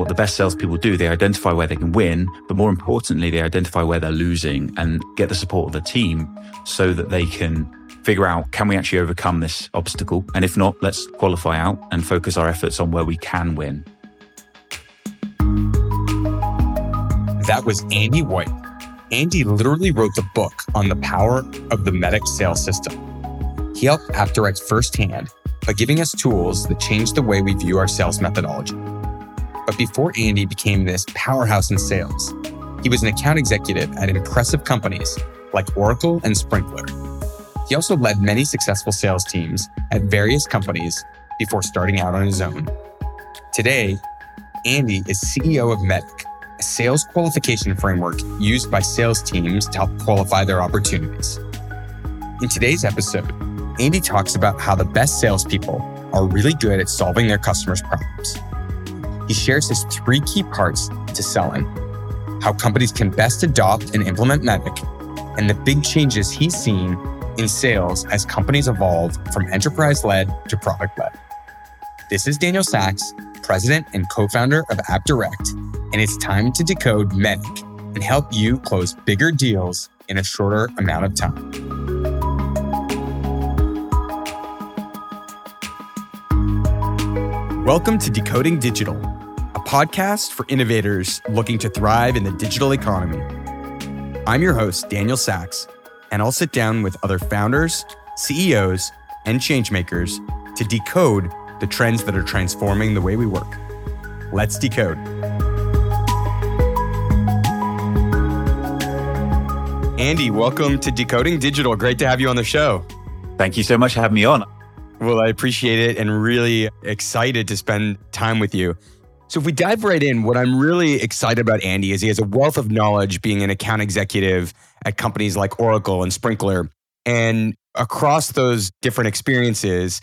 what the best salespeople do, they identify where they can win, but more importantly, they identify where they're losing and get the support of the team so that they can figure out can we actually overcome this obstacle? And if not, let's qualify out and focus our efforts on where we can win. That was Andy Whyte. Andy literally wrote the book on the power of the MEDDIC sales system. He helped AppDirect firsthand by giving us tools that change the way we view our sales methodology. But before Andy became this powerhouse in sales, he was an account executive at impressive companies like Oracle and Sprinklr. He also led many successful sales teams at various companies before starting out on his own. Today, Andy is CEO of MEDDIC, a sales qualification framework used by sales teams to help qualify their opportunities. In today's episode, Andy talks about how the best salespeople are really good at solving their customers' problems. He shares his three key parts to selling, how companies can best adopt and implement MEDDIC, and the big changes he's seen in sales as companies evolve from enterprise led to product led. This is Daniel Saks, president and co founder of AppDirect, and it's time to decode MEDDIC and help you close bigger deals in a shorter amount of time. Welcome to Decoding Digital, podcast for innovators looking to thrive in the digital economy. I'm your host, Daniel Saks, and I'll sit down with other founders, CEOs, and changemakers to decode the trends that are transforming the way we work. Let's decode. Andy, welcome to Decoding Digital. Great to have you on the show. Thank you so much for having me on. Well, I appreciate it and really excited to spend time with you. So, if we dive right in, what I'm really excited about Andy is he has a wealth of knowledge being an account executive at companies like Oracle and Sprinklr. And across those different experiences,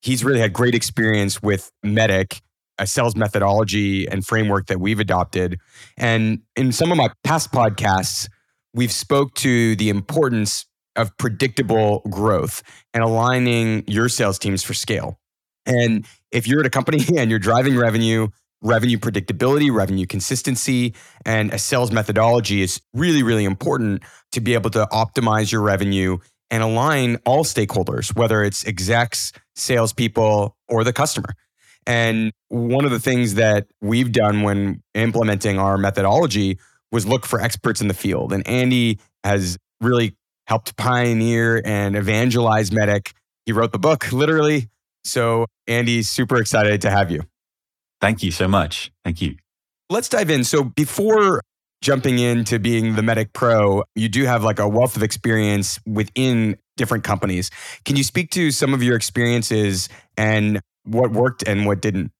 he's really had great experience with MEDDIC, a sales methodology and framework that we've adopted. And in some of my past podcasts, we've spoke to the importance of predictable growth and aligning your sales teams for scale. And if you're at a company and you're driving revenue, revenue predictability, revenue consistency, and a sales methodology is really, really important to be able to optimize your revenue and align all stakeholders, whether it's execs, salespeople, or the customer. And one of the things that we've done when implementing our methodology was look for experts in the field. And Andy has really helped pioneer and evangelize MEDDIC. He wrote the book, literally. So, Andy, super excited to have you. Thank you so much. Thank you. Let's dive in. So, before jumping into being the medic Pro, you do have like a wealth of experience within different companies. Can you speak to some of your experiences and what worked and what didn't?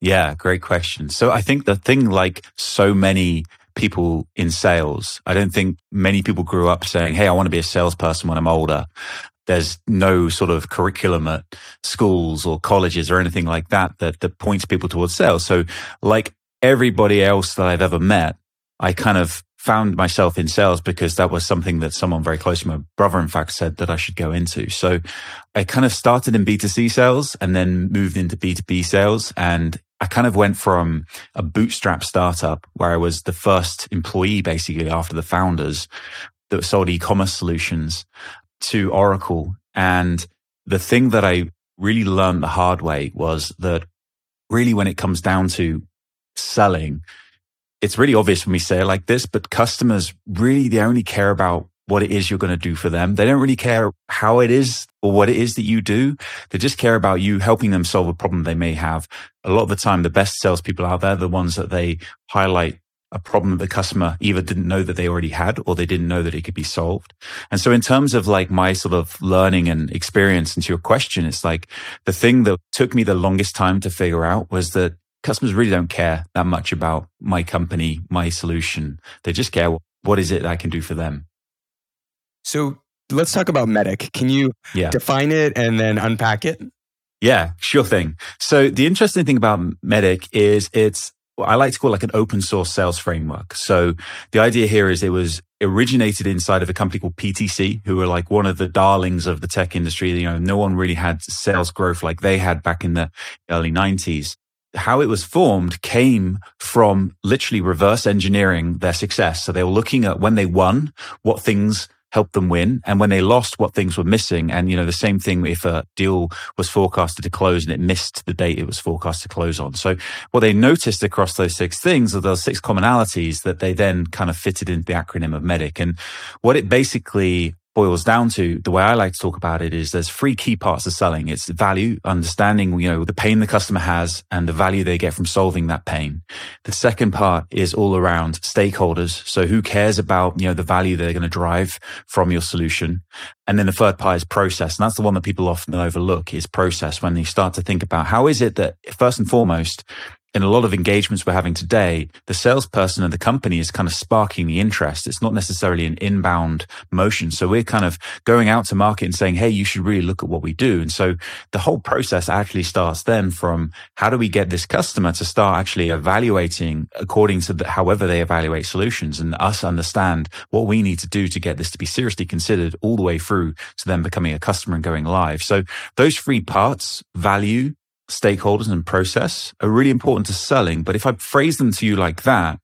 Yeah, great question. So I think the thing like so many people in sales. I don't think many people grew up saying, Hey, I want to be a salesperson when I'm older. There's no sort of curriculum at schools or colleges or anything like that that, that points people towards sales. So like everybody else that I've ever met, I kind of found myself in sales because that was something that someone very close to my brother, in fact, said that I should go into. So I kind of started in B2C sales and then moved into B2B sales. And I kind of went from a bootstrap startup where I was the first employee basically after the founders that sold e-commerce solutions to Oracle. And the thing that I really learned the hard way was that really when it comes down to selling, it's really obvious when we say it like this, but customers really, they only care about what it is you're going to do for them. They don't really care how it is or what it is that you do. They just care about you helping them solve a problem they may have. A lot of the time, the best salespeople out there, the ones that they highlight a problem that the customer either didn't know that they already had or they didn't know that it could be solved. And so in terms of like my sort of learning and experience into your question, it's like the thing that took me the longest time to figure out was that customers really don't care that much about my company, my solution. They just care what is it that I can do for them. So let's talk about Medic. Can you yeah. define it and then unpack it? Yeah, sure thing. So the interesting thing about Medic is it's I like to call like an open source sales framework. So the idea here is it was originated inside of a company called PTC, who were like one of the darlings of the tech industry. You know, no one really had sales growth like they had back in the early nineties. how it was formed came from literally reverse engineering their success. So they were looking at when they won, what things helped them win. And when they lost, what things were missing. And, you know, the same thing if a deal was forecasted to close and it missed the date it was forecast to close on. So what they noticed across those six things are those six commonalities that they then kind of fitted into the acronym of MEDIC. And what it basically boils down to the way I like to talk about it is there's three key parts of selling. It's value, understanding, you know, the pain the customer has and the value they get from solving that pain. The second part is all around stakeholders. So who cares about, you know, the value they're going to drive from your solution? And then the third part is process. And that's the one that people often overlook is process when they start to think about how is it that first and foremost, in a lot of engagements we're having today, the salesperson and the company is kind of sparking the interest. It's not necessarily an inbound motion. So we're kind of going out to market and saying, Hey, you should really look at what we do. And so the whole process actually starts then from how do we get this customer to start actually evaluating according to the, however they evaluate solutions and us understand what we need to do to get this to be seriously considered all the way through to them becoming a customer and going live. So those three parts, value, stakeholders and process are really important to selling. But if I phrase them to you like that,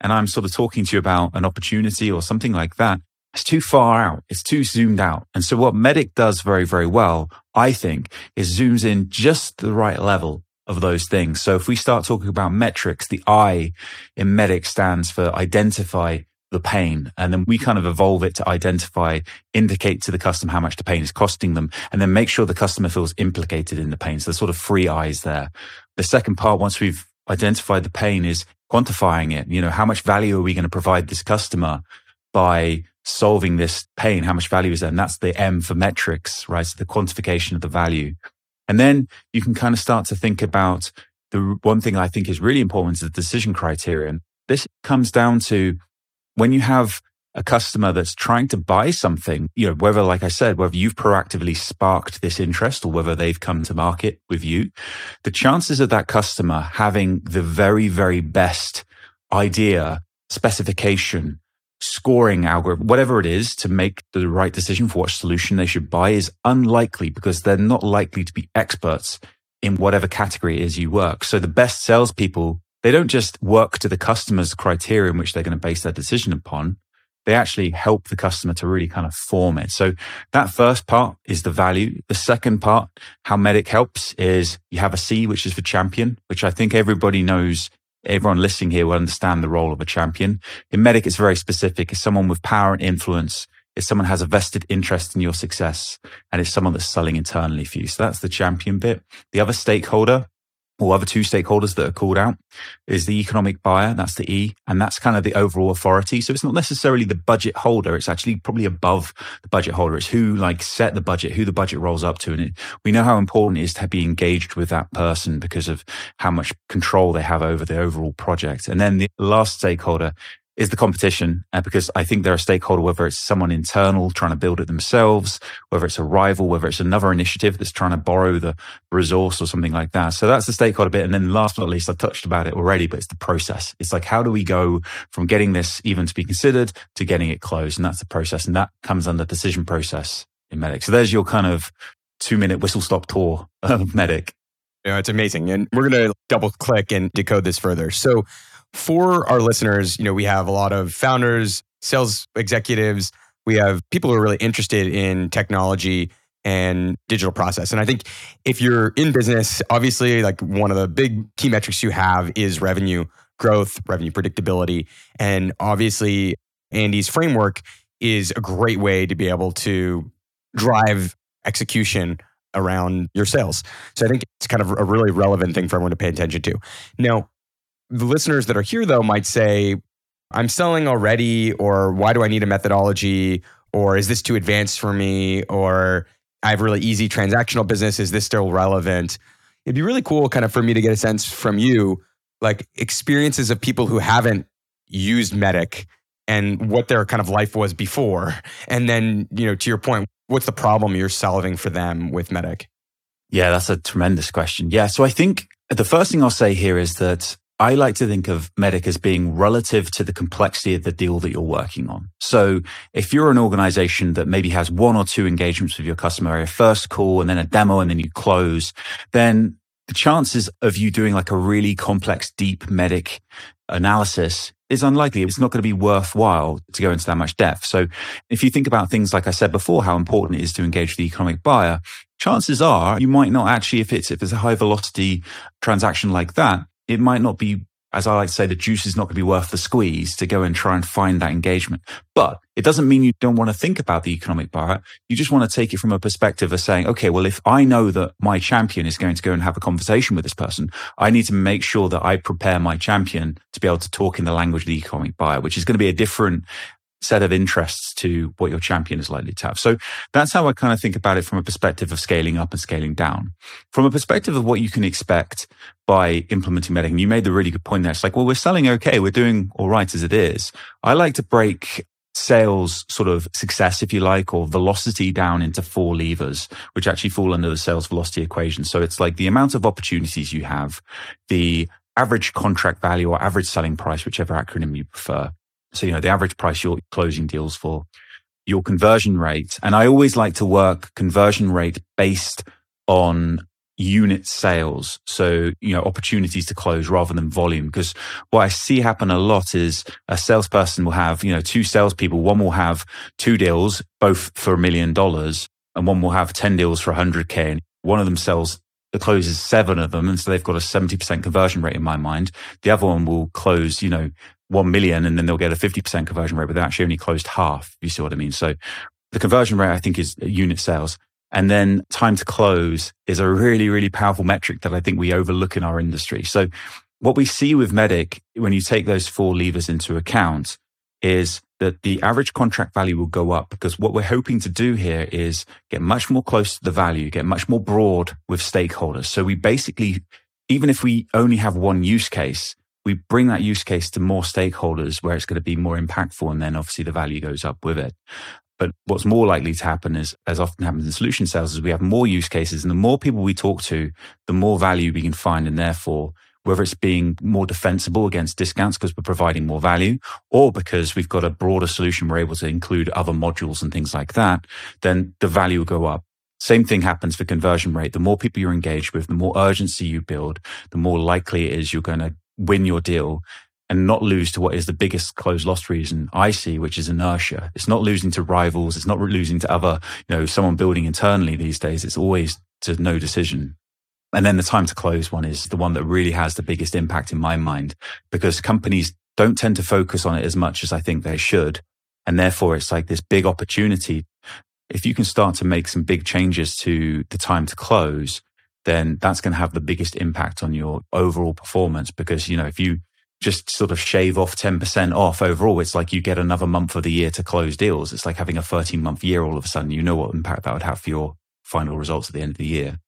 and I'm sort of talking to you about an opportunity or something like that, it's too far out. It's too zoomed out. And so what MEDDIC does very, very well, I think, is zooms in just the right level of those things. So if we start talking about metrics, the I in MEDDIC stands for identify, the pain. And then we kind of evolve it to identify, indicate to the customer how much the pain is costing them, and then make sure the customer feels implicated in the pain. So there's sort of three eyes there. The second part, once we've identified the pain is quantifying it. You know, how much value are we going to provide this customer by solving this pain? How much value is there? And that's the M for metrics, right? So the quantification of the value. And then you can kind of start to think about the one thing I think is really important is the decision criterion. This comes down to when you have a customer that's trying to buy something, you know, whether, like I said, whether you've proactively sparked this interest or whether they've come to market with you, the chances of that customer having the very, very best idea, specification, scoring algorithm, whatever it is to make the right decision for what solution they should buy is unlikely because they're not likely to be experts in whatever category it is you work. So the best salespeople they don't just work to the customer's criteria in which they're going to base their decision upon. They actually help the customer to really kind of form it. So that first part is the value. The second part, how MEDDIC helps is you have a C, which is for champion, which I think everybody knows. Everyone listening here will understand the role of a champion. In MEDDIC, it's very specific. It's someone with power and influence. It's someone has a vested interest in your success and it's someone that's selling internally for you. So that's the champion bit. The other stakeholder or other two stakeholders that are called out is the economic buyer. That's the E. And that's kind of the overall authority. So it's not necessarily the budget holder. It's actually probably above the budget holder. It's who like set the budget, who the budget rolls up to. And it, we know how important it is to be engaged with that person because of how much control they have over the overall project. And then the last stakeholder is the competition uh, because I think they're a stakeholder, whether it's someone internal trying to build it themselves, whether it's a rival, whether it's another initiative that's trying to borrow the resource or something like that. So that's the stakeholder bit. And then last but not least, I touched about it already, but it's the process. It's like, how do we go from getting this even to be considered to getting it closed? And that's the process. And that comes under decision process in MEDDIC. So there's your kind of two minute whistle stop tour of MEDDIC. Yeah, it's amazing. And we're going to double click and decode this further. So for our listeners, you know, we have a lot of founders, sales executives, we have people who are really interested in technology and digital process. And I think if you're in business, obviously, like one of the big key metrics you have is revenue growth, revenue predictability. And obviously, Andy's framework is a great way to be able to drive execution around your sales. So I think it's kind of a really relevant thing for everyone to pay attention to. Now, the listeners that are here, though, might say, I'm selling already, or why do I need a methodology? Or is this too advanced for me? Or I have really easy transactional business. Is this still relevant? It'd be really cool, kind of, for me to get a sense from you, like experiences of people who haven't used Medic and what their kind of life was before. And then, you know, to your point, what's the problem you're solving for them with Medic? Yeah, that's a tremendous question. Yeah. So I think the first thing I'll say here is that I like to think of Medic as being relative to the complexity of the deal that you're working on. So if you're an organization that maybe has one or two engagements with your customer, a first call and then a demo and then you close, then the chances of you doing like a really complex, deep medic analysis is unlikely. It's not going to be worthwhile to go into that much depth. So if you think about things like I said before, how important it is to engage the economic buyer, chances are you might not actually, if it's if it's a high velocity transaction like that, it might not be as I like to say, the juice is not going to be worth the squeeze to go and try and find that engagement. But it doesn't mean you don't want to think about the economic buyer. You just want to take it from a perspective of saying, okay, well, if I know that my champion is going to go and have a conversation with this person, I need to make sure that I prepare my champion to be able to talk in the language of the economic buyer, which is going to be a different set of interests to what your champion is likely to have. So that's how I kind of think about it from a perspective of scaling up and scaling down. From a perspective of what you can expect by implementing Medic, and you made the really good point there. It's like, well, we're selling okay. We're doing all right as it is. I like to break sales sort of success, if you like, or velocity down into four levers, which actually fall under the sales velocity equation. So it's like the amount of opportunities you have, the average contract value or average selling price, whichever acronym you prefer, so, you know, the average price you're closing deals for, your conversion rate. And I always like to work conversion rate based on unit sales. So, you know, opportunities to close rather than volume. Because what I see happen a lot is a salesperson will have, you know, two salespeople. One will have two deals, both for a million dollars, and one will have 10 deals for 100K. And one of them sells the closes seven of them. And so they've got a 70% conversion rate in my mind. The other one will close, you know, 1 million and then they'll get a 50% conversion rate, but they actually only closed half. You see what I mean? So the conversion rate, I think, is unit sales. And then time to close is a really, really powerful metric that I think we overlook in our industry. So what we see with Medic, when you take those four levers into account, is that the average contract value will go up because what we're hoping to do here is get much more close to the value, get much more broad with stakeholders. So we basically, even if we only have one use case, we bring that use case to more stakeholders where it's going to be more impactful. And then obviously the value goes up with it. But what's more likely to happen is, as often happens in solution sales, is we have more use cases and the more people we talk to, the more value we can find. And therefore, whether it's being more defensible against discounts because we're providing more value or because we've got a broader solution, we're able to include other modules and things like that, then the value will go up. Same thing happens for conversion rate. The more people you're engaged with, the more urgency you build, the more likely it is you're going to win your deal and not lose to what is the biggest close loss reason I see, which is inertia. It's not losing to rivals. It's not losing to other, you know, someone building internally these days. It's always to no decision. And then the time to close one is the one that really has the biggest impact in my mind because companies don't tend to focus on it as much as I think they should. And therefore it's like this big opportunity. If you can start to make some big changes to the time to close, then that's going to have the biggest impact on your overall performance. Because, you know, if you just sort of shave off 10% off overall, it's like you get another month of the year to close deals. It's like having a 13 month year all of a sudden. You know what impact that would have for your final results at the end of the year.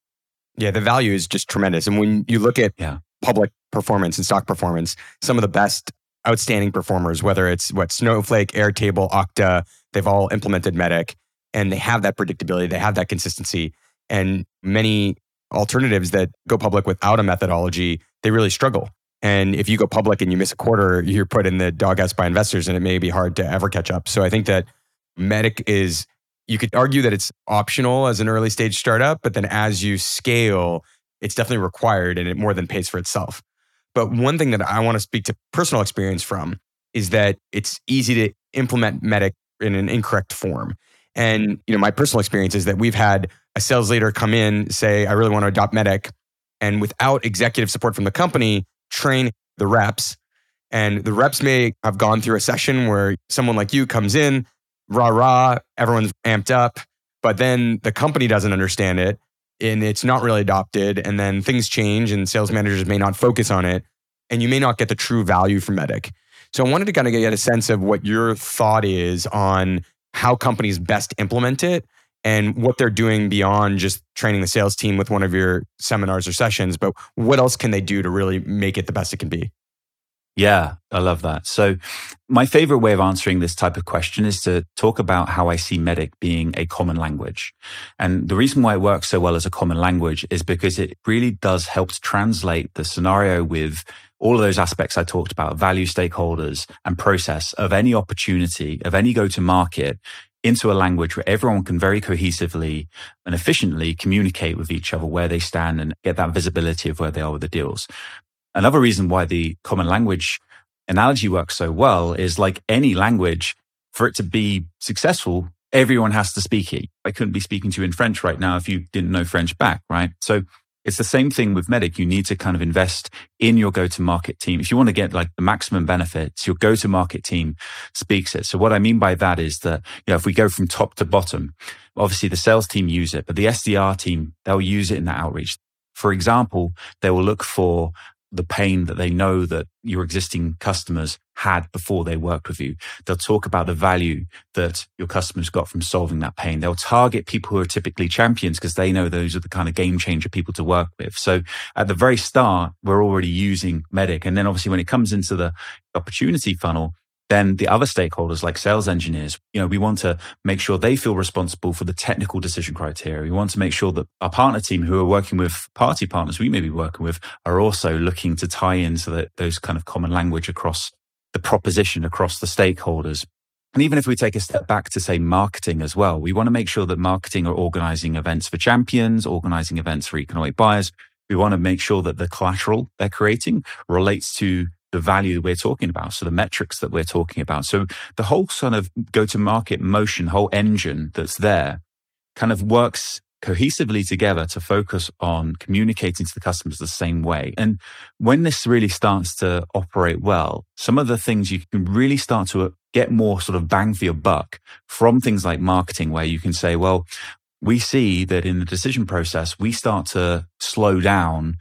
Yeah, the value is just tremendous. And when you look at yeah. public performance and stock performance, some of the best outstanding performers, whether it's what Snowflake, Airtable, Okta, they've all implemented Medic and they have that predictability, they have that consistency. And many alternatives that go public without a methodology, they really struggle. And if you go public and you miss a quarter, you're put in the doghouse by investors and it may be hard to ever catch up. So I think that Medic is, you could argue that it's optional as an early stage startup, but then as you scale, it's definitely required and it more than pays for itself. But one thing that I want to speak to personal experience from is that it's easy to implement Medic in an incorrect form. And you know, my personal experience is that we've had a sales leader come in, say, I really want to adopt Medic, and without executive support from the company, train the reps. And the reps may have gone through a session where someone like you comes in, rah rah, everyone's amped up, but then the company doesn't understand it and it's not really adopted. And then things change and sales managers may not focus on it. And you may not get the true value from Medic. So I wanted to kind of get a sense of what your thought is on how companies best implement it and what they're doing beyond just training the sales team with one of your seminars or sessions, but what else can they do to really make it the best it can be? Yeah, I love that. So, my favorite way of answering this type of question is to talk about how I see Medic being a common language. And the reason why it works so well as a common language is because it really does help to translate the scenario with all of those aspects I talked about, value stakeholders and process of any opportunity, of any go to market into a language where everyone can very cohesively and efficiently communicate with each other where they stand and get that visibility of where they are with the deals. Another reason why the common language analogy works so well is like any language, for it to be successful, everyone has to speak it. I couldn't be speaking to you in French right now if you didn't know French back, right? So it's the same thing with Medic. You need to kind of invest in your go to market team. If you want to get like the maximum benefits, your go to market team speaks it. So what I mean by that is that, you know, if we go from top to bottom, obviously the sales team use it, but the SDR team, they'll use it in that outreach. For example, they will look for the pain that they know that your existing customers had before they worked with you. They'll talk about the value that your customers got from solving that pain. They'll target people who are typically champions because they know those are the kind of game changer people to work with. So at the very start, we're already using Medic. And then obviously when it comes into the opportunity funnel, then the other stakeholders like sales engineers, you know, we want to make sure they feel responsible for the technical decision criteria. We want to make sure that our partner team who are working with party partners we may be working with are also looking to tie into the, those kind of common language across the proposition across the stakeholders. And even if we take a step back to say marketing as well, we want to make sure that marketing are organizing events for champions, organizing events for economic buyers. We want to make sure that the collateral they're creating relates to the value we're talking about. So the metrics that we're talking about. So the whole sort of go to market motion, whole engine that's there kind of works cohesively together to focus on communicating to the customers the same way. And when this really starts to operate well, some of the things you can really start to get more sort of bang for your buck from things like marketing, where you can say, well, we see that in the decision process, we start to slow down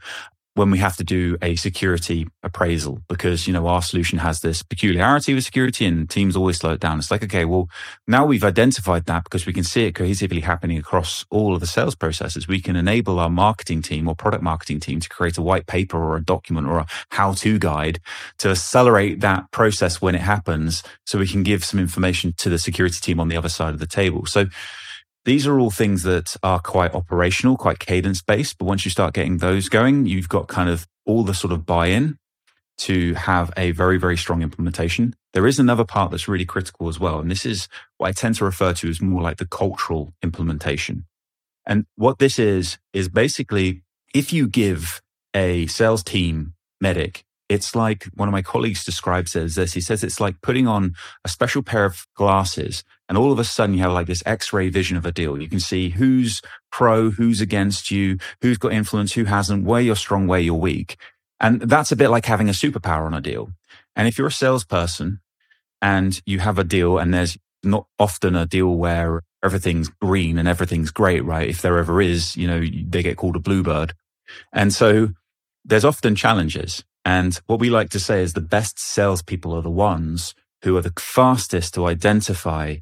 when we have to do a security appraisal because, you know, our solution has this peculiarity with security and teams always slow it down. It's like, okay, well, now we've identified that because we can see it cohesively happening across all of the sales processes. We can enable our marketing team or product marketing team to create a white paper or a document or a how to guide to accelerate that process when it happens. So we can give some information to the security team on the other side of the table. So these are all things that are quite operational, quite cadence based. But once you start getting those going, you've got kind of all the sort of buy in to have a very, very strong implementation. There is another part that's really critical as well. And this is what I tend to refer to as more like the cultural implementation. And what this is, is basically if you give a sales team medic it's like one of my colleagues describes it as this. He says it's like putting on a special pair of glasses and all of a sudden you have like this x-ray vision of a deal. You can see who's pro, who's against you, who's got influence, who hasn't, where you're strong, where you're weak. And that's a bit like having a superpower on a deal. And if you're a salesperson and you have a deal and there's not often a deal where everything's green and everything's great, right? If there ever is, you know, they get called a bluebird. And so there's often challenges. And what we like to say is the best salespeople are the ones who are the fastest to identify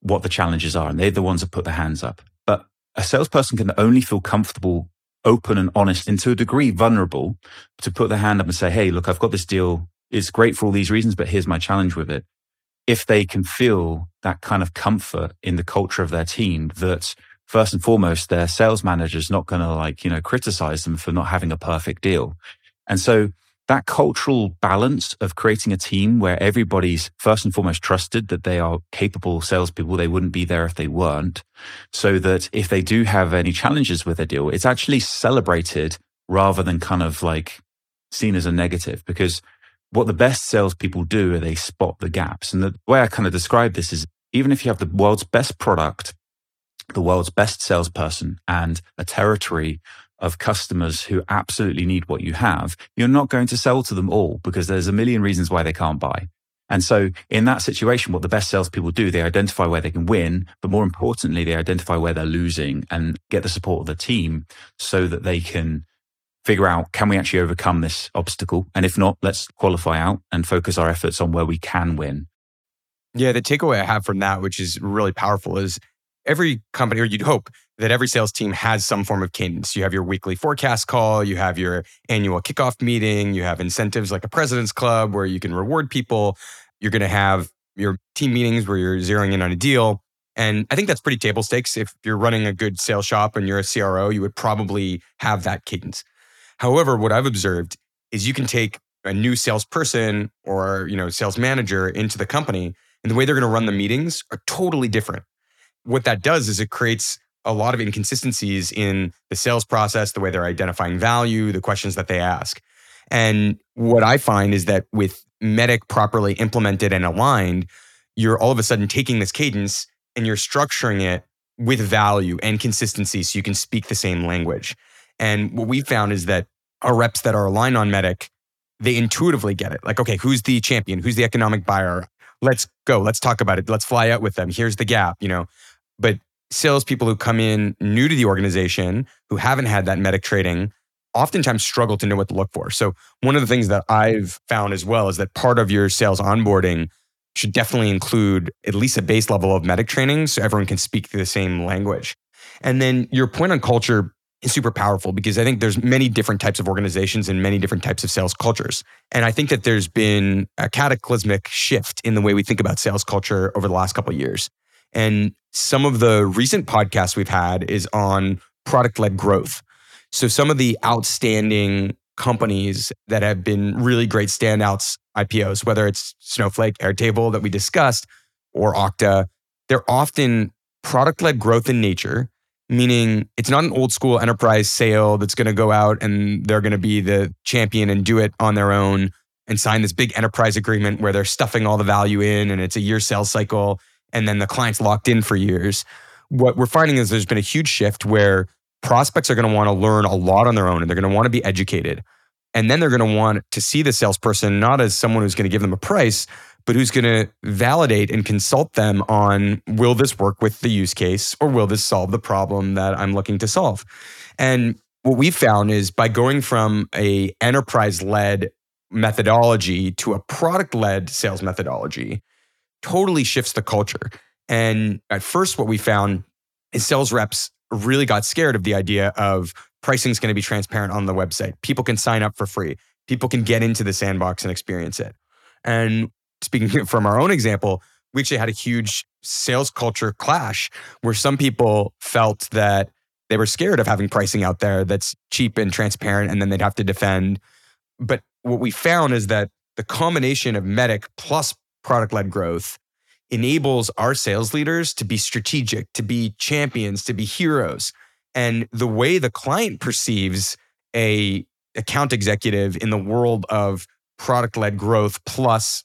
what the challenges are. And they're the ones that put their hands up. But a salesperson can only feel comfortable, open and honest and to a degree vulnerable to put their hand up and say, Hey, look, I've got this deal. It's great for all these reasons, but here's my challenge with it. If they can feel that kind of comfort in the culture of their team that first and foremost, their sales manager is not going to like, you know, criticize them for not having a perfect deal. And so that cultural balance of creating a team where everybody's first and foremost trusted that they are capable salespeople. They wouldn't be there if they weren't. So that if they do have any challenges with a deal, it's actually celebrated rather than kind of like seen as a negative because what the best salespeople do are they spot the gaps. And the way I kind of describe this is even if you have the world's best product, the world's best salesperson and a territory of customers who absolutely need what you have, you're not going to sell to them all because there's a million reasons why they can't buy. And so in that situation, what the best salespeople do, they identify where they can win, but more importantly, they identify where they're losing and get the support of the team so that they can figure out, can we actually overcome this obstacle? And if not, let's qualify out and focus our efforts on where we can win. Yeah, the takeaway I have from that, which is really powerful, is every company, or you'd hope that every sales team has some form of cadence. You have your weekly forecast call, you have your annual kickoff meeting, you have incentives like a president's club where you can reward people. You're going to have your team meetings where you're zeroing in on a deal. And I think that's pretty table stakes. If you're running a good sales shop and you're a CRO, you would probably have that cadence. However, what I've observed is you can take a new salesperson or you know sales manager into the company and the way they're going to run the meetings are totally different what that does is it creates a lot of inconsistencies in the sales process the way they're identifying value the questions that they ask and what i find is that with Medic properly implemented and aligned you're all of a sudden taking this cadence and you're structuring it with value and consistency so you can speak the same language and what we found is that our reps that are aligned on Medic, they intuitively get it. Like, okay, who's the champion? Who's the economic buyer? Let's go. Let's talk about it. Let's fly out with them. Here's the gap, you know. But salespeople who come in new to the organization, who haven't had that medic trading, oftentimes struggle to know what to look for. So, one of the things that I've found as well is that part of your sales onboarding should definitely include at least a base level of medic training so everyone can speak the same language. And then your point on culture is super powerful because I think there's many different types of organizations and many different types of sales cultures. And I think that there's been a cataclysmic shift in the way we think about sales culture over the last couple of years. And some of the recent podcasts we've had is on product led growth. So some of the outstanding companies that have been really great standouts IPOs, whether it's Snowflake, Airtable that we discussed, or Okta, they're often product led growth in nature meaning it's not an old school enterprise sale that's going to go out and they're going to be the champion and do it on their own and sign this big enterprise agreement where they're stuffing all the value in and it's a year sales cycle and then the client's locked in for years. What we're finding is there's been a huge shift where prospects are going to want to learn a lot on their own and they're going to want to be educated. And then they're going to want to see the salesperson not as someone who's going to give them a price, but who's going to validate and consult them on will this work with the use case or will this solve the problem that I'm looking to solve? And what we found is by going from a enterprise led methodology to a product led sales methodology totally shifts the culture. And at first what we found is sales reps really got scared of the idea of pricing is going to be transparent on the website. People can sign up for free. People can get into the sandbox and experience it. And speaking from our own example, we actually had a huge sales culture clash where some people felt that they were scared of having pricing out there that's cheap and transparent and then they'd have to defend. But what we found is that the combination of Medic plus product led growth enables our sales leaders to be strategic, to be champions, to be heroes. And the way the client perceives a account executive in the world of product led growth plus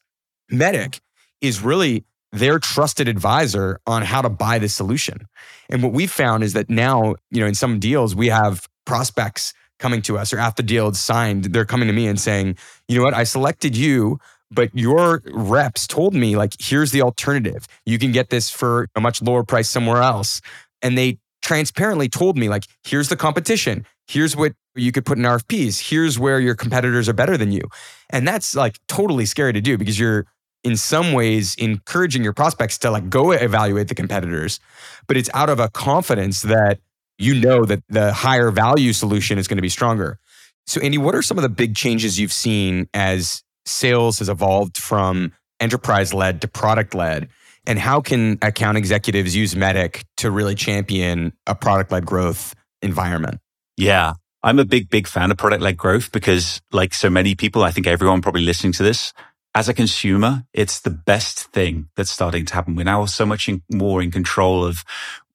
MEDDIC is really their trusted advisor on how to buy the solution. And what we've found is that now, you know, in some deals, we have prospects coming to us or after the deal is signed, they're coming to me and saying, you know what, I selected you, but your reps told me, like, here's the alternative. You can get this for a much lower price somewhere else. And they transparently told me, like, here's the competition. Here's what you could put in RFPs. Here's where your competitors are better than you. And that's like totally scary to do because you're in some ways encouraging your prospects to like go evaluate the competitors, but it's out of a confidence that you know that the higher value solution is going to be stronger. So, Andy, what are some of the big changes you've seen as sales has evolved from enterprise led to product led? And how can account executives use Medic to really champion a product led growth environment? Yeah. I'm a big, big fan of product led growth because, like so many people, I think everyone probably listening to this as a consumer, it's the best thing that's starting to happen. We're now so much in, more in control of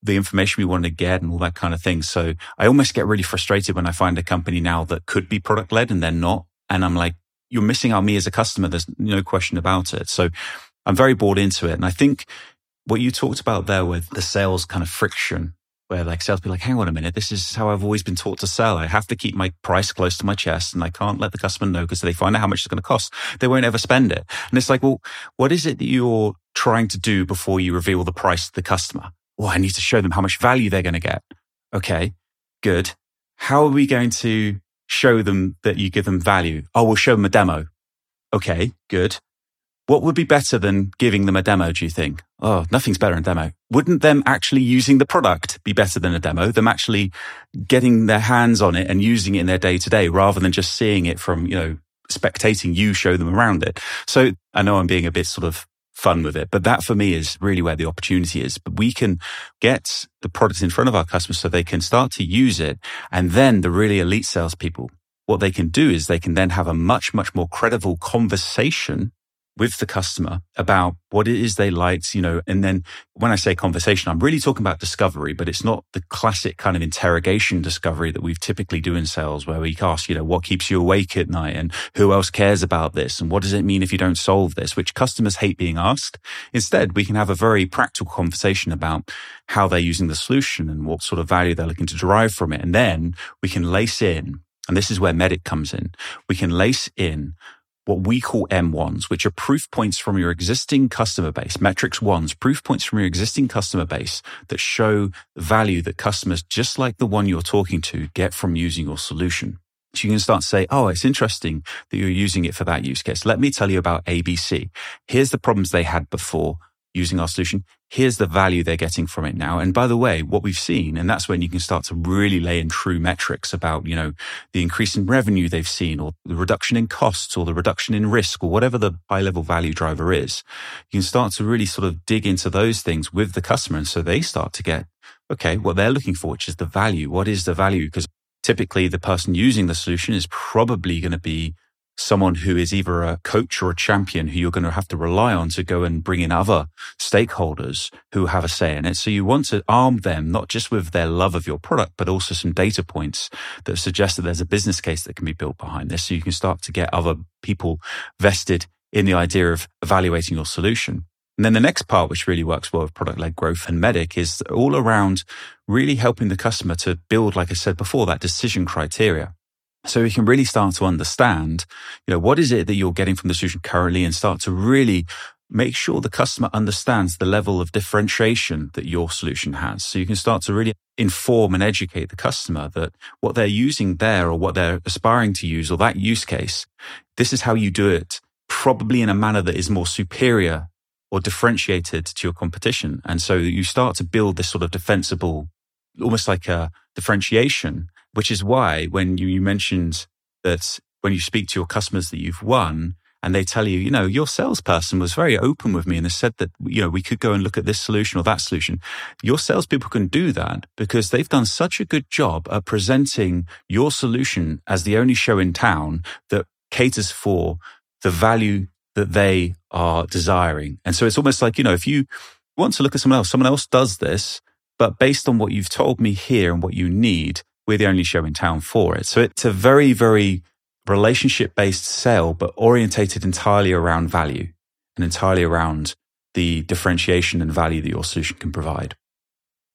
the information we want to get and all that kind of thing. So I almost get really frustrated when I find a company now that could be product led and they're not. And I'm like, you're missing out me as a customer. There's no question about it. So I'm very bought into it. And I think what you talked about there with the sales kind of friction where like salespeople like, hang on a minute, this is how I've always been taught to sell. I have to keep my price close to my chest and I can't let the customer know because they find out how much it's going to cost. They won't ever spend it. And it's like, well, what is it that you're trying to do before you reveal the price to the customer? Well, I need to show them how much value they're going to get. Okay, good. How are we going to show them that you give them value? Oh, we'll show them a demo. Okay, good. What would be better than giving them a demo, do you think? Oh, nothing's better than a demo. Wouldn't them actually using the product be better than a demo? Them actually getting their hands on it and using it in their day to day rather than just seeing it from, you know, spectating you show them around it. So I know I'm being a bit sort of fun with it, but that for me is really where the opportunity is. But we can get the product in front of our customers so they can start to use it. And then the really elite salespeople what they can do is they can then have a much, much more credible conversation with the customer about what it is they liked, you know, and then when I say conversation, I'm really talking about discovery, but it's not the classic kind of interrogation discovery that we typically do in sales where we ask, you know, what keeps you awake at night and who else cares about this? And what does it mean if you don't solve this, which customers hate being asked. Instead, we can have a very practical conversation about how they're using the solution and what sort of value they're looking to derive from it. And then we can lace in and this is where Medic comes in. We can lace in what we call M1s, which are proof points from your existing customer base, metrics ones, proof points from your existing customer base that show value that customers, just like the one you're talking to, get from using your solution. So you can start to say, Oh, it's interesting that you're using it for that use case. Let me tell you about ABC. Here's the problems they had before using our solution. Here's the value they're getting from it now. And by the way, what we've seen, and that's when you can start to really lay in true metrics about, you know, the increase in revenue they've seen or the reduction in costs or the reduction in risk or whatever the high level value driver is. You can start to really sort of dig into those things with the customer. And so they start to get, okay, what they're looking for, which is the value. What is the value? Because typically the person using the solution is probably going to be someone who is either a coach or a champion who you're going to have to rely on to go and bring in other stakeholders who have a say in it. So you want to arm them not just with their love of your product, but also some data points that suggest that there's a business case that can be built behind this. So you can start to get other people vested in the idea of evaluating your solution. And then the next part, which really works well with product led growth and medic is all around really helping the customer to build, like I said before, that decision criteria. So we can really start to understand, you know, what is it that you're getting from the solution currently and start to really make sure the customer understands the level of differentiation that your solution has. So you can start to really inform and educate the customer that what they're using there or what they're aspiring to use or that use case, this is how you do it, probably in a manner that is more superior or differentiated to your competition. And so you start to build this sort of defensible, almost like a differentiation which is why when you, you mentioned that when you speak to your customers that you've won and they tell you, you know, your salesperson was very open with me and they said that, you know, we could go and look at this solution or that solution. Your salespeople can do that because they've done such a good job at presenting your solution as the only show in town that caters for the value that they are desiring. And so it's almost like, you know, if you want to look at someone else, someone else does this, but based on what you've told me here and what you need, we're the only show in town for it. So it's a very, very relationship based sale, but orientated entirely around value and entirely around the differentiation and value that your solution can provide.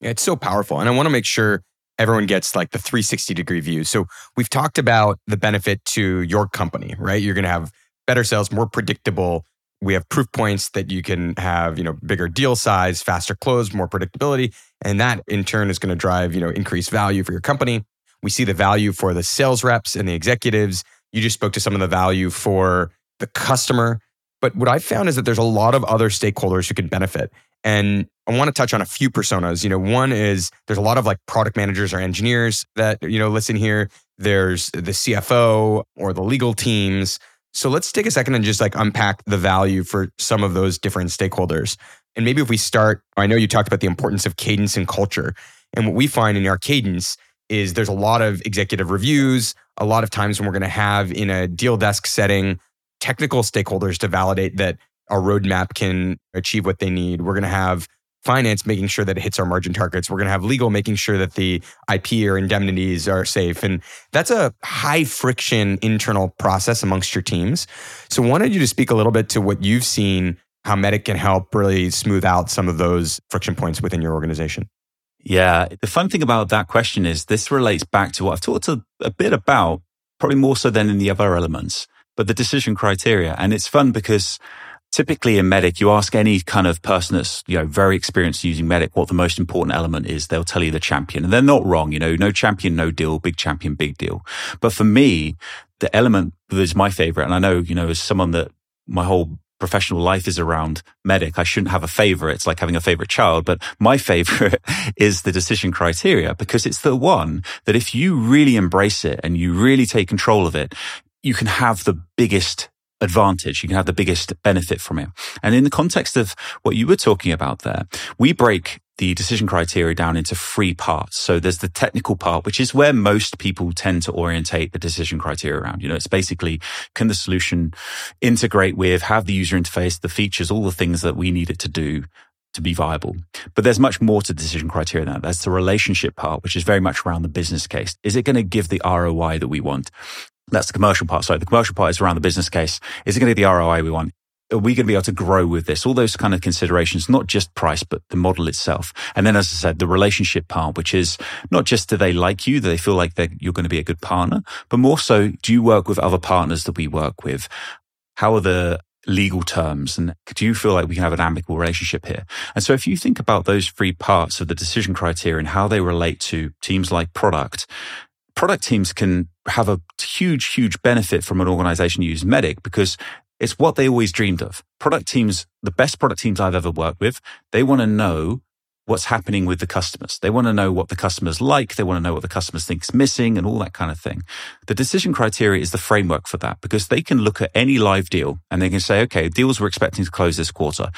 Yeah, it's so powerful. And I want to make sure everyone gets like the 360 degree view. So we've talked about the benefit to your company, right? You're going to have better sales, more predictable. We have proof points that you can have, you know, bigger deal size, faster close, more predictability. And that in turn is going to drive, you know, increased value for your company. We see the value for the sales reps and the executives. You just spoke to some of the value for the customer. But what I found is that there's a lot of other stakeholders who can benefit. And I want to touch on a few personas. You know, one is there's a lot of like product managers or engineers that, you know, listen here. There's the CFO or the legal teams. So let's take a second and just like unpack the value for some of those different stakeholders. And maybe if we start, I know you talked about the importance of cadence and culture. And what we find in our cadence is there's a lot of executive reviews, a lot of times when we're going to have in a deal desk setting technical stakeholders to validate that our roadmap can achieve what they need. We're going to have finance making sure that it hits our margin targets. We're going to have legal making sure that the IP or indemnities are safe. And that's a high friction internal process amongst your teams. So, wanted you to speak a little bit to what you've seen how Medic can help really smooth out some of those friction points within your organization. Yeah. The fun thing about that question is this relates back to what I've talked a, a bit about, probably more so than in the other elements, but the decision criteria. And it's fun because typically in medic, you ask any kind of person that's, you know, very experienced using medic what the most important element is. They'll tell you the champion and they're not wrong. You know, no champion, no deal, big champion, big deal. But for me, the element that is my favorite, and I know, you know, as someone that my whole professional life is around medic. I shouldn't have a favorite. It's like having a favorite child, but my favorite is the decision criteria because it's the one that if you really embrace it and you really take control of it, you can have the biggest advantage. You can have the biggest benefit from it. And in the context of what you were talking about there, we break the decision criteria down into three parts. So there's the technical part, which is where most people tend to orientate the decision criteria around. You know, it's basically can the solution integrate with, have the user interface, the features, all the things that we need it to do to be viable. But there's much more to decision criteria than that. That's the relationship part, which is very much around the business case. Is it going to give the ROI that we want? That's the commercial part. So the commercial part is around the business case. Is it going to be the ROI we want? Are we going to be able to grow with this? All those kind of considerations, not just price, but the model itself. And then, as I said, the relationship part, which is not just do they like you, do they feel like you're going to be a good partner, but more so, do you work with other partners that we work with? How are the legal terms? And do you feel like we can have an amicable relationship here? And so if you think about those three parts of the decision criteria and how they relate to teams like product, product teams can have a huge, huge benefit from an organization use MEDDICC because it's what they always dreamed of. Product teams, the best product teams I've ever worked with, they want to know what's happening with the customers. They want to know what the customers like. They want to know what the customers think is missing and all that kind of thing. The decision criteria is the framework for that because they can look at any live deal and they can say, okay, deals we're expecting to close this quarter.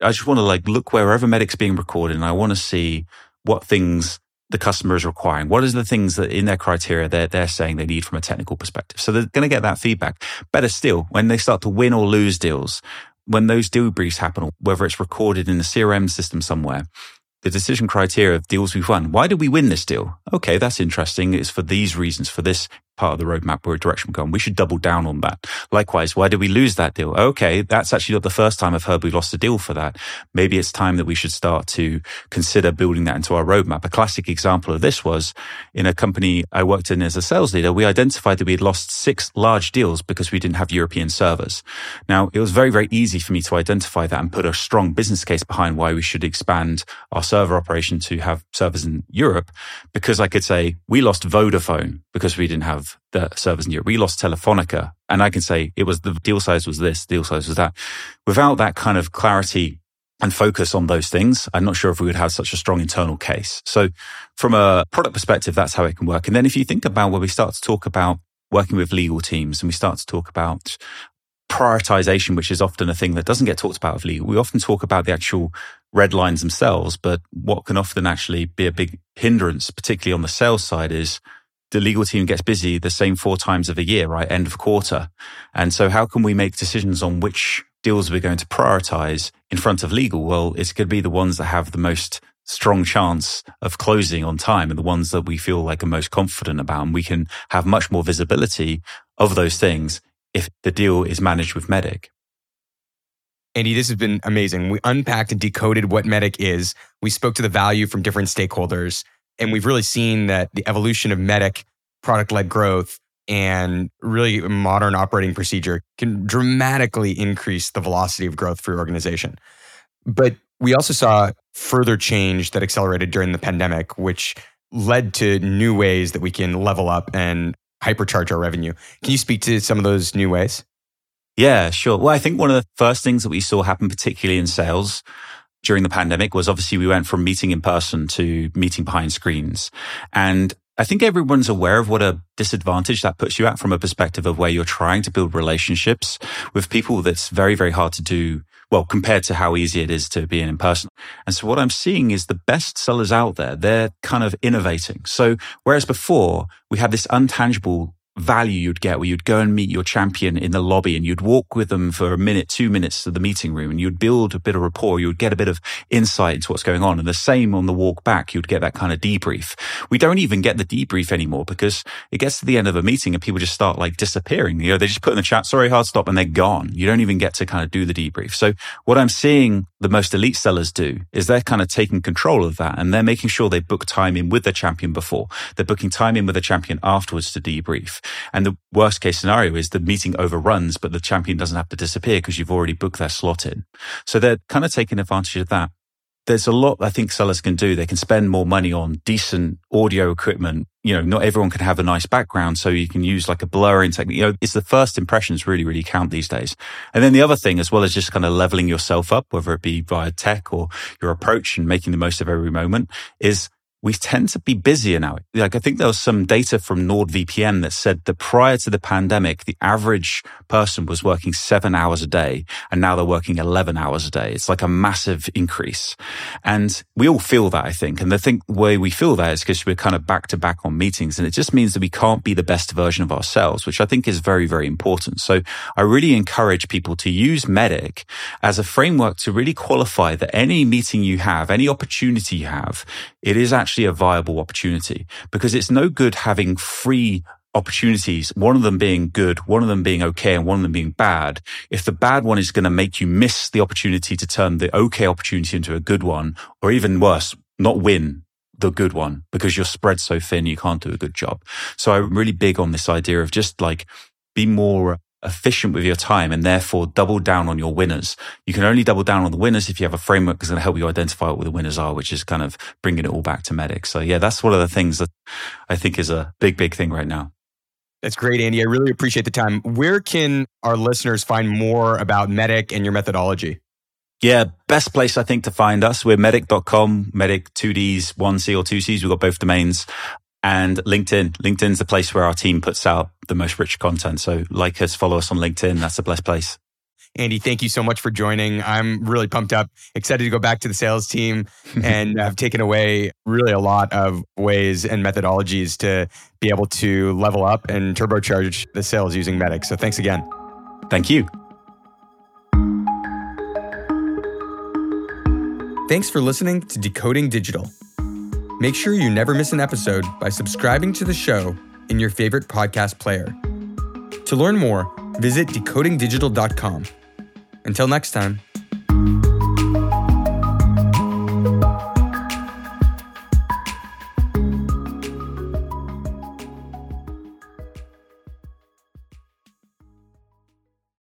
I just want to like look wherever MEDDICC's being recorded and I want to see what things the customer is requiring. What are the things that in their criteria they're, they're saying they need from a technical perspective? So they're going to get that feedback. Better still, when they start to win or lose deals, when those deal briefs happen, whether it's recorded in a CRM system somewhere, the decision criteria of deals we've won. Why did we win this deal? Okay, that's interesting. It's for these reasons, for this part of the roadmap where direction we're going. We should double down on that. Likewise, why did we lose that deal? Okay, that's actually not the first time I've heard we lost a deal for that. Maybe it's time that we should start to consider building that into our roadmap. A classic example of this was in a company I worked in as a sales leader. We identified that we had lost six large deals because we didn't have European servers. Now, it was very, very easy for me to identify that and put a strong business case behind why we should expand our server operation to have servers in Europe because I could say we lost Vodafone because we didn't have the servers in Europe. We lost Telefonica. And I can say it was the deal size was this, deal size was that. Without that kind of clarity and focus on those things, I'm not sure if we would have such a strong internal case. So from a product perspective, that's how it can work. And then if you think about where we start to talk about working with legal teams and we start to talk about prioritization, which is often a thing that doesn't get talked about of legal. We often talk about the actual red lines themselves, but what can often actually be a big hindrance, particularly on the sales side, is the legal team gets busy the same four times of a year, right? End of quarter. And so how can we make decisions on which deals we're going to prioritize in front of legal? Well, it's going to be the ones that have the most strong chance of closing on time and the ones that we feel like are most confident about. And we can have much more visibility of those things if the deal is managed with MEDDICC. Andy, this has been amazing. We unpacked and decoded what MEDDICC is. We spoke to the value from different stakeholders. And we've really seen that the evolution of MEDDICC product led growth and really modern operating procedure can dramatically increase the velocity of growth for your organization. But we also saw further change that accelerated during the pandemic, which led to new ways that we can level up and hypercharge our revenue. Can you speak to some of those new ways? Yeah, sure. Well, I think one of the first things that we saw happen, particularly in sales, during the pandemic was obviously we went from meeting in person to meeting behind screens. And I think everyone's aware of what a disadvantage that puts you at from a perspective of where you're trying to build relationships with people that's very, very hard to do. Well, compared to how easy it is to be in person. And so what I'm seeing is the best sellers out there, they're kind of innovating. So whereas before we had this untangible value you'd get where you'd go and meet your champion in the lobby and you'd walk with them for a minute, two minutes to the meeting room and you'd build a bit of rapport. You would get a bit of insight into what's going on. And the same on the walk back, you'd get that kind of debrief. We don't even get the debrief anymore because it gets to the end of a meeting and people just start like disappearing. You know, they just put in the chat, sorry, hard stop and they're gone. You don't even get to kind of do the debrief. So what I'm seeing the most elite sellers do is they're kind of taking control of that and they're making sure they book time in with the champion before. They're booking time in with the champion afterwards to debrief. And the worst case scenario is the meeting overruns, but the champion doesn't have to disappear because you've already booked their slot in. So they're kind of taking advantage of that. There's a lot I think sellers can do. They can spend more money on decent audio equipment. You know, not everyone can have a nice background, so you can use like a blurring technique. You know, it's the first impressions really, really count these days. And then the other thing, as well as just kind of leveling yourself up, whether it be via tech or your approach and making the most of every moment, is we tend to be busier now. Like I think there was some data from NordVPN that said that prior to the pandemic, the average person was working seven hours a day and now they're working 11 hours a day. It's like a massive increase. And we all feel that, I think. And the thing, way we feel that is because we're kind of back to back on meetings and it just means that we can't be the best version of ourselves, which I think is very, very important. So I really encourage people to use MEDDICC as a framework to really qualify that any meeting you have, any opportunity you have, it is actually a viable opportunity because it's no good having free opportunities, one of them being good, one of them being okay, and one of them being bad, if the bad one is going to make you miss the opportunity to turn the okay opportunity into a good one, or even worse, not win the good one because you're spread so thin, you can't do a good job. So I'm really big on this idea of just like be more efficient with your time and therefore double down on your winners. You can only double down on the winners if you have a framework that's going to help you identify what the winners are, which is kind of bringing it all back to MEDDICC. So yeah, that's one of the things that I think is a big, big thing right now. That's great, Andy. I really appreciate the time. Where can our listeners find more about MEDDICC and your methodology? Yeah, best place I think to find us. We're medic.com, medic 2Ds, 1C or 2Cs. We've got both domains. And LinkedIn. LinkedIn's the place where our team puts out the most rich content. So like us, follow us on LinkedIn. That's the best place. Andy, thank you so much for joining. I'm really pumped up, excited to go back to the sales team and I've taken away really a lot of ways and methodologies to be able to level up and turbocharge the sales using MEDDICC. So thanks again. Thank you. Thanks for listening to Decoding Digital. Make sure you never miss an episode by subscribing to the show in your favorite podcast player. To learn more, visit decodingdigital.com. Until next time.